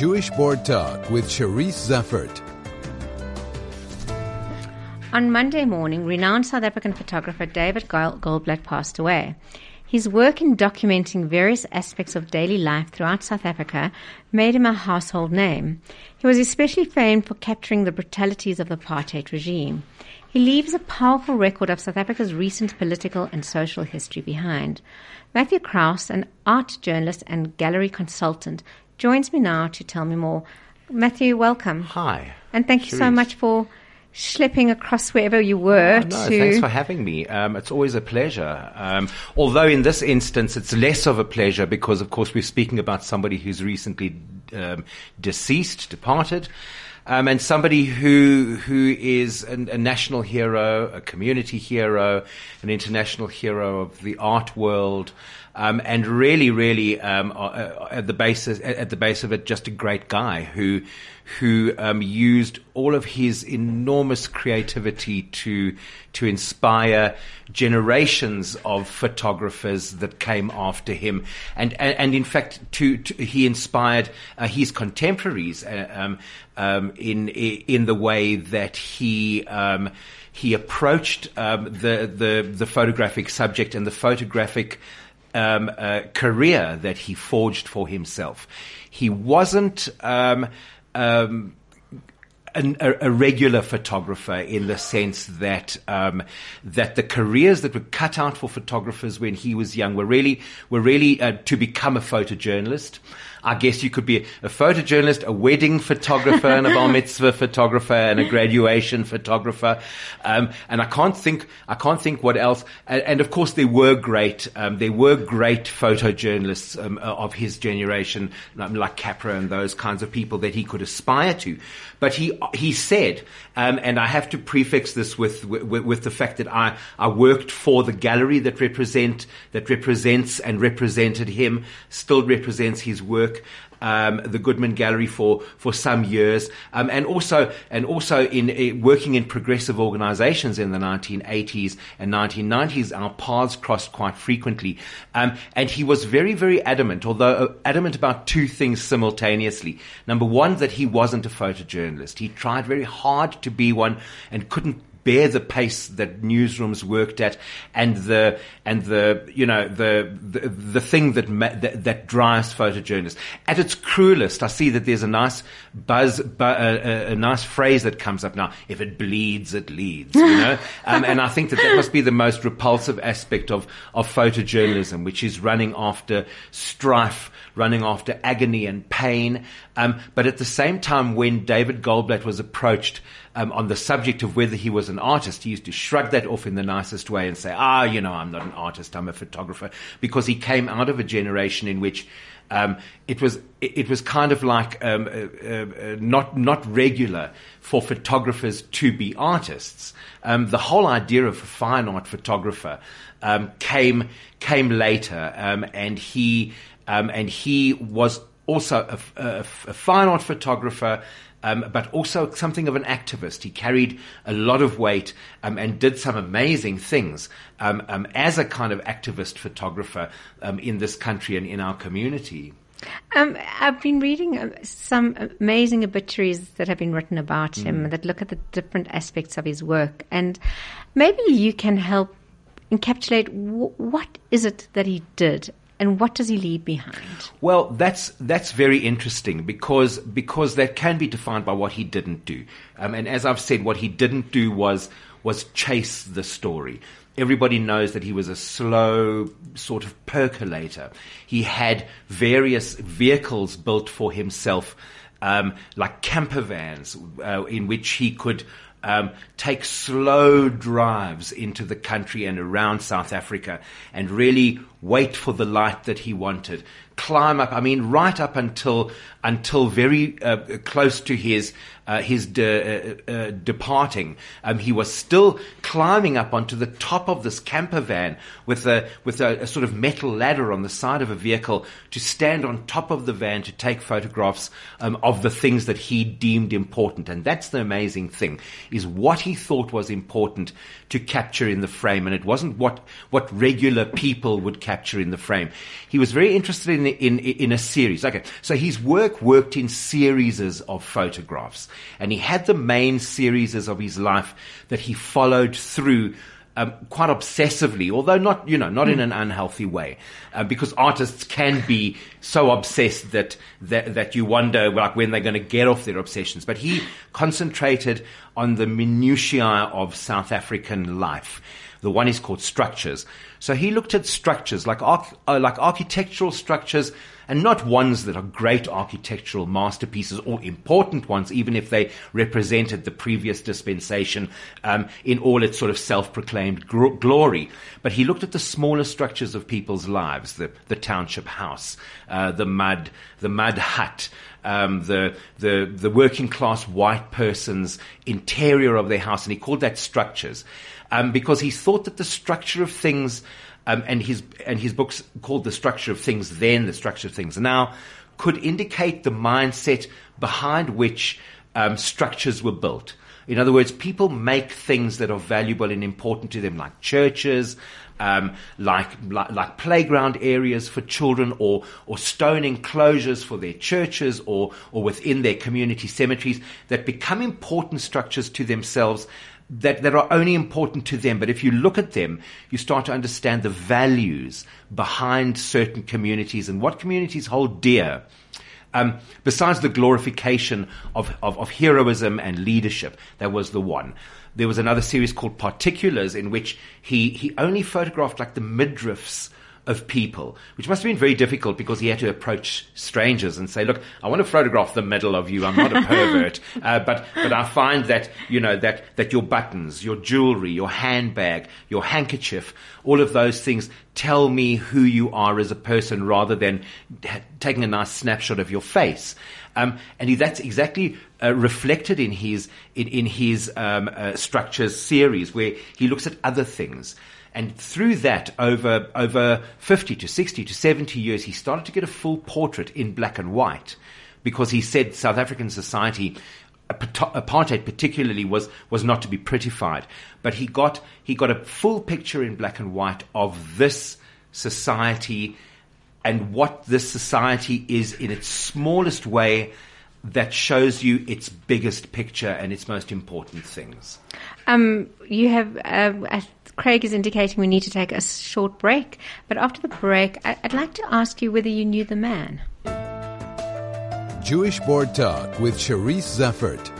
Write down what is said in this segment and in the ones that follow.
Jewish Board Talk with Charisse Zeffert. On Monday morning, renowned South African photographer David Goldblatt passed away. His work in documenting various aspects of daily life throughout South Africa made him a household name. He was especially famed for capturing the brutalities of the apartheid regime. He leaves a powerful record of South Africa's recent political and social history behind. Matthew Krouse, an art journalist and gallery consultant, joins me now to tell me more. Matthew, welcome. Hi. And thank you so much for schlepping across wherever you were. Oh, no, to... thanks for having me. Um, it's always a pleasure. Um, although in this instance, it's less of a pleasure because, of course, we're speaking about somebody who's recently um, deceased, departed. Um, and somebody who who is a, a, national hero, a community hero, an international hero of the art world, um, and really, really um, uh, at the basis at the base of it, just a great guy who who um, used all of his enormous creativity to to inspire generations of photographers that came after him, and and, and in fact, to, to, he inspired uh, his contemporaries uh, um, um, in in the way that he um, he approached um, the the the photographic subject and the photographic um, uh, career that he forged for himself. He wasn't um, um, an, a, a, regular photographer in the sense that um, that the careers that were cut out for photographers when he was young were really were really uh, to become a photojournalist. I guess you could be a photojournalist, a wedding photographer, and a bar mitzvah photographer, and a graduation photographer. Um, and I can't think, I can't think what else. And, and of course, there were great, um, there were great photojournalists um, uh, of his generation, like Capa and those kinds of people that he could aspire to. But he he said, um, and I have to prefix this with, with, with the fact that I I worked for the gallery that represent that represents and represented him, still represents his work work. Um, the Goodman Gallery for for some years, um, and also and also in uh, working in progressive organisations in the 1980s and 1990s, our paths crossed quite frequently. Um, and he was very very adamant, although uh, adamant about two things simultaneously. Number one, that he wasn't a photojournalist. He tried very hard to be one and couldn't bear the pace that newsrooms worked at and the and the you know the the, the thing that, ma- that, that drives photojournalists. At its cruelest I see that there's a nice buzz bu- a, a, nice phrase that comes up now. If it bleeds it leads you know? Um, and I think that that must be the most repulsive aspect of of photojournalism which is running after strife running after agony and pain. Um, but at the same time, when David Goldblatt was approached um, on the subject of whether he was an artist, he used to shrug that off in the nicest way and say, ah, you know, I'm not an artist, I'm a photographer, because he came out of a generation in which um, it was it, was kind of like um, uh, uh, uh, not not regular for photographers to be artists. Um, the whole idea of a fine art photographer um, came came later, um, and he um, and he was also a, a, a fine art photographer, um, but also something of an activist. He carried a lot of weight um, and did some amazing things um, um as a kind of activist photographer um, in this country and in our community. Um, I've been reading uh, some amazing obituaries that have been written about mm. him that look at the different aspects of his work, and maybe you can help encapsulate w- what is it that he did and what does he leave behind? Well, that's that's very interesting because because that can be defined by what he didn't do. Um, and as I've said, what he didn't do was was chase the story. Everybody knows that he was a slow sort of percolator. He had various vehicles built for himself, um, like camper vans, uh, in which he could um, take slow drives into the country and around South Africa and really wait for the light that he wanted. Climb up, I mean, right up until until very uh, close to his uh, his de- uh, uh, departing, um, he was still climbing up onto the top of this camper van with a with a, a, sort of metal ladder on the side of a vehicle to stand on top of the van to take photographs um, of the things that he deemed important. And that's the amazing thing: is what he thought was important to capture in the frame, and it wasn't what what regular people would capture in the frame. He was very interested in in in a series. Okay, so his work worked in series of photographs, and he had the main series of his life that he followed through. Um, quite obsessively, although not, you know, not mm. in an unhealthy way, uh, because artists can be so obsessed that, that, that you wonder, like, when they're going to get off their obsessions. But he concentrated on the minutiae of South African life. The one is called structures. So he looked at structures like arch- uh, like architectural structures and not ones that are great architectural masterpieces or important ones, even if they represented the previous dispensation um, in all its sort of self-proclaimed glory. But he looked at the smaller structures of people's lives, the, the township house, uh, the mud, the mud hut, um, the, the, the working class white person's interior of their house, and he called that structures. Um, because he thought that the structure of things um, and his and his books called "The Structure of Things Then," "The Structure of Things Now," could indicate the mindset behind which um, structures were built. In other words, people make things that are valuable and important to them, like churches, um, like, like, like playground areas for children, or or stone enclosures for their churches, or or within their community cemeteries that become important structures to themselves that, that are only important to them. But if you look at them, you start to understand the values behind certain communities and what communities hold dear. Um, besides the glorification of, of, of, heroism and leadership, that was the one. There was another series called Particulars in which he, he only photographed like the midriffs of people, which must have been very difficult because he had to approach strangers and say, "Look, I want to photograph the middle of you. I'm not a pervert, uh, but but I find that you know that that your buttons, your jewelry, your handbag, your handkerchief, all of those things tell me who you are as a person, rather than taking a nice snapshot of your face." Um, and he, that's exactly uh, reflected in his in, in his um, uh, structures series, where he looks at other things. And through that, over, over 50 to 60 to 70 years, he started to get a full portrait in black and white because he said South African society, apartheid particularly, was, was not to be prettified. But he got, he got a full picture in black and white of this society and what this society is in its smallest way that shows you its biggest picture and its most important things. Um, you have uh, Craig is indicating we need to take a short break. But after the break, I'd like to ask you whether you knew the man. Jewish Board Talk with Charisse Zeffert.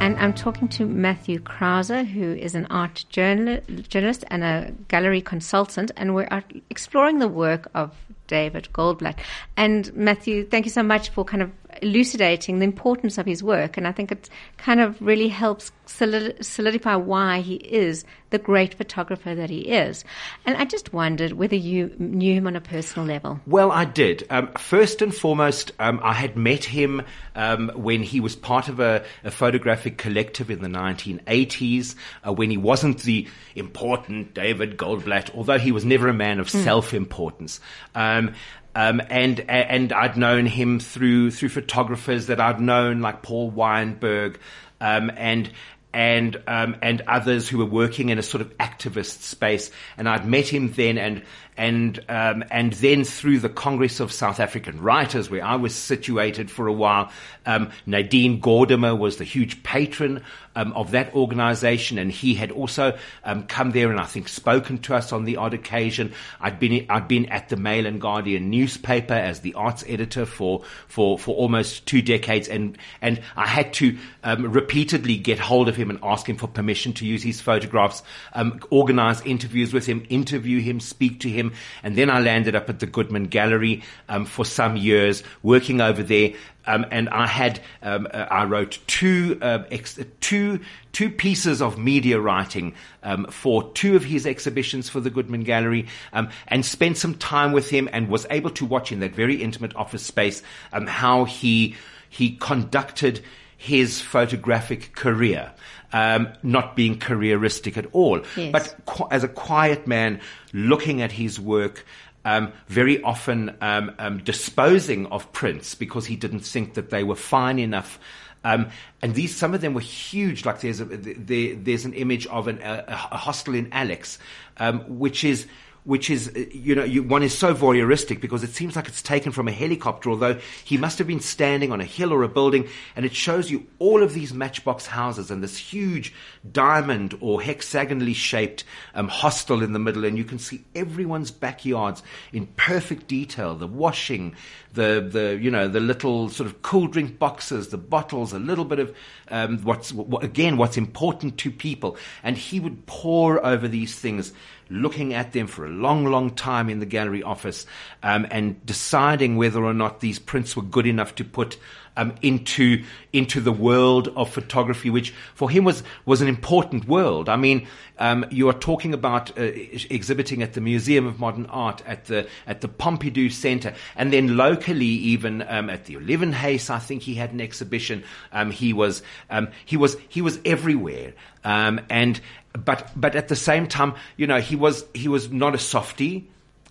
And I'm talking to Matthew Krauser, who is an art journal- journalist and a gallery consultant, and we're exploring the work of David Goldblatt. And Matthew, thank you so much for kind of elucidating the importance of his work. And I think it kind of really helps solidify why he is the great photographer that he is. And I just wondered whether you knew him on a personal level. Well, I did. Um, first and foremost, um, I had met him um, when he was part of a, a, photographic collective in the 1980s, uh, when he wasn't the important David Goldblatt, although he was never a man of mm. self-importance. Um, um, and and I'd known him through through photographers that I'd known like Paul Weinberg, um, and and um, and others who were working in a sort of activist space. And I'd met him then, and and um, and then through the Congress of South African Writers, where I was situated for a while, um, Nadine Gordimer was the huge patron um, of that organisation, and he had also um, come there and I think spoken to us on the odd occasion. I'd been I'd been at the Mail and Guardian newspaper as the arts editor for for for almost two decades, and and I had to um, repeatedly get hold of him and ask him for permission to use his photographs, um, organise interviews with him, interview him, speak to him. And then I landed up at the Goodman Gallery um, for some years, working over there. Um, and I had uh, I wrote two uh, ex- two two pieces of media writing um, for two of his exhibitions for the Goodman Gallery, um, and spent some time with him and was able to watch in that very intimate office space um, how he he conducted his photographic career. Um, not being careeristic at all, Yes. but qu- as a quiet man looking at his work, um, very often um, um, disposing of prints because he didn't think that they were fine enough. Um, and these, some of them were huge. Like there's a, there, there's an image of an, a, a hostel in Alex, um, which is which is, uh, you know, you, one is so voyeuristic because it seems like it's taken from a helicopter, although he must have been standing on a hill or a building, and it shows you all of these matchbox houses and this huge diamond or hexagonally shaped um, hostel in the middle, and you can see everyone's backyards in perfect detail, the washing, the, the, you know, the little sort of cool drink boxes, the bottles, a little bit of um, what's, what, again, what's important to people. And he would pour over these things looking at them for a long, long time in the gallery office um, and deciding whether or not these prints were good enough to put um, into into the world of photography, which for him was was an important world. I mean, um, you are talking about uh, exhibiting at the Museum of Modern Art, at the at the Pompidou Centre, and then locally, even um, at the Oliewenhuis, I think he had an exhibition. Um, he was um, he was he was everywhere, um, and but but at the same time, you know, he was he was not a softie.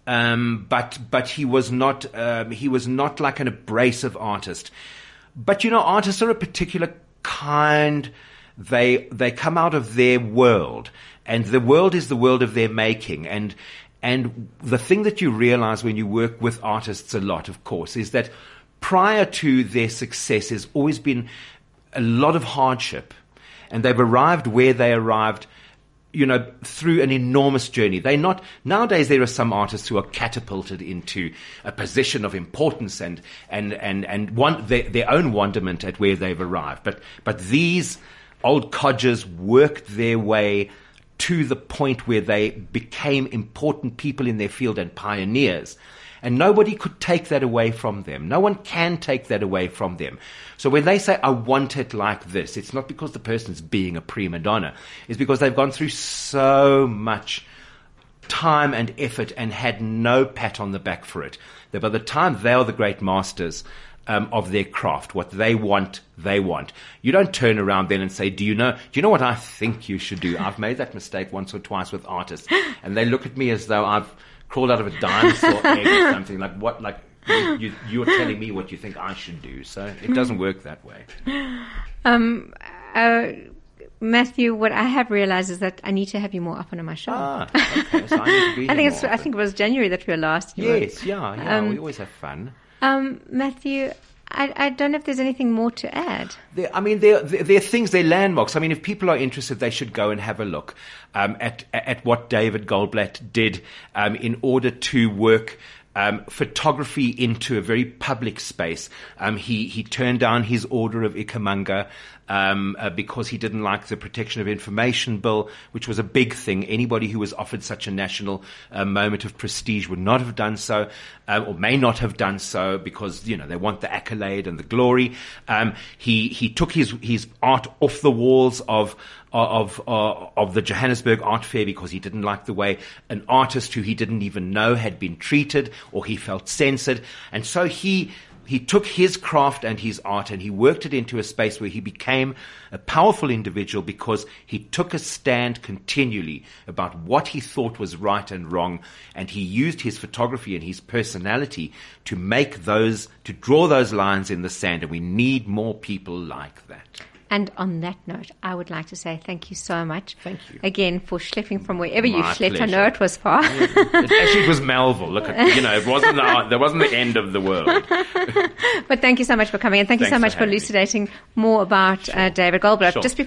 But but he was not he was not like an abrasive artist. But you know, artists are a particular kind. They they come out of their world, and the world is the world of their making. And and the thing that you realize when you work with artists a lot, of course, is that prior to their success has always been a lot of hardship, and they've arrived where they arrived you know, through an enormous journey. They not nowadays. There are some artists who are catapulted into a position of importance and and and and one their, their own wonderment at where they've arrived. But but these old codgers worked their way to the point where they became important people in their field and pioneers. And nobody could take that away from them. No one can take that away from them. So when they say, I want it like this, it's not because the person's being a prima donna. It's because they've gone through so much time and effort and had no pat on the back for it. That by the time they are the great masters um, of their craft, what they want, they want. You don't turn around then and say, "Do you know? Do you know what I think you should do?" I've made that mistake once or twice with artists, and they look at me as though I've crawled out of a dinosaur egg or something. Like what? Like you, you, you're telling me what you think I should do. So it doesn't work that way. Um, uh, Matthew, what I have realized is that I need to have you more often on my show. Ah, okay. So I need to be. I think it's. I think it was January that we were last. You were- Yes, yeah, yeah. Um, we always have fun. Um, Matthew, I, I don't know if there's anything more to add. I mean, there are things, they're landmarks. I mean, if people are interested, they should go and have a look um, at, at what David Goldblatt did um, in order to work um, photography into a very public space. Um, he, he turned down his order of Ikhamanga um, uh, because he didn't like the Protection of Information Bill, which was a big thing. Anybody who was offered such a national uh, moment of prestige would not have done so, um, or may not have done so because you know they want the accolade and the glory. Um, he he took his his art off the walls of of uh, of the Johannesburg Art Fair because he didn't like the way an artist who he didn't even know had been treated, or he felt censored, and so he he took his craft and his art and he worked it into a space where he became a powerful individual because he took a stand continually about what he thought was right and wrong. And he used his photography and his personality to make those to draw those lines in the sand. And we need more people like that And on that note, I would like to say thank you so much. Thank you. Again for schlepping from wherever you My schlepped. I know it was far. It- actually it was Melville look at you know it wasn't the, there wasn't the end of the world but thank you so much for coming and thank you so Thanks for much for having me. elucidating more about uh, David Goldblatt. Sure. Just before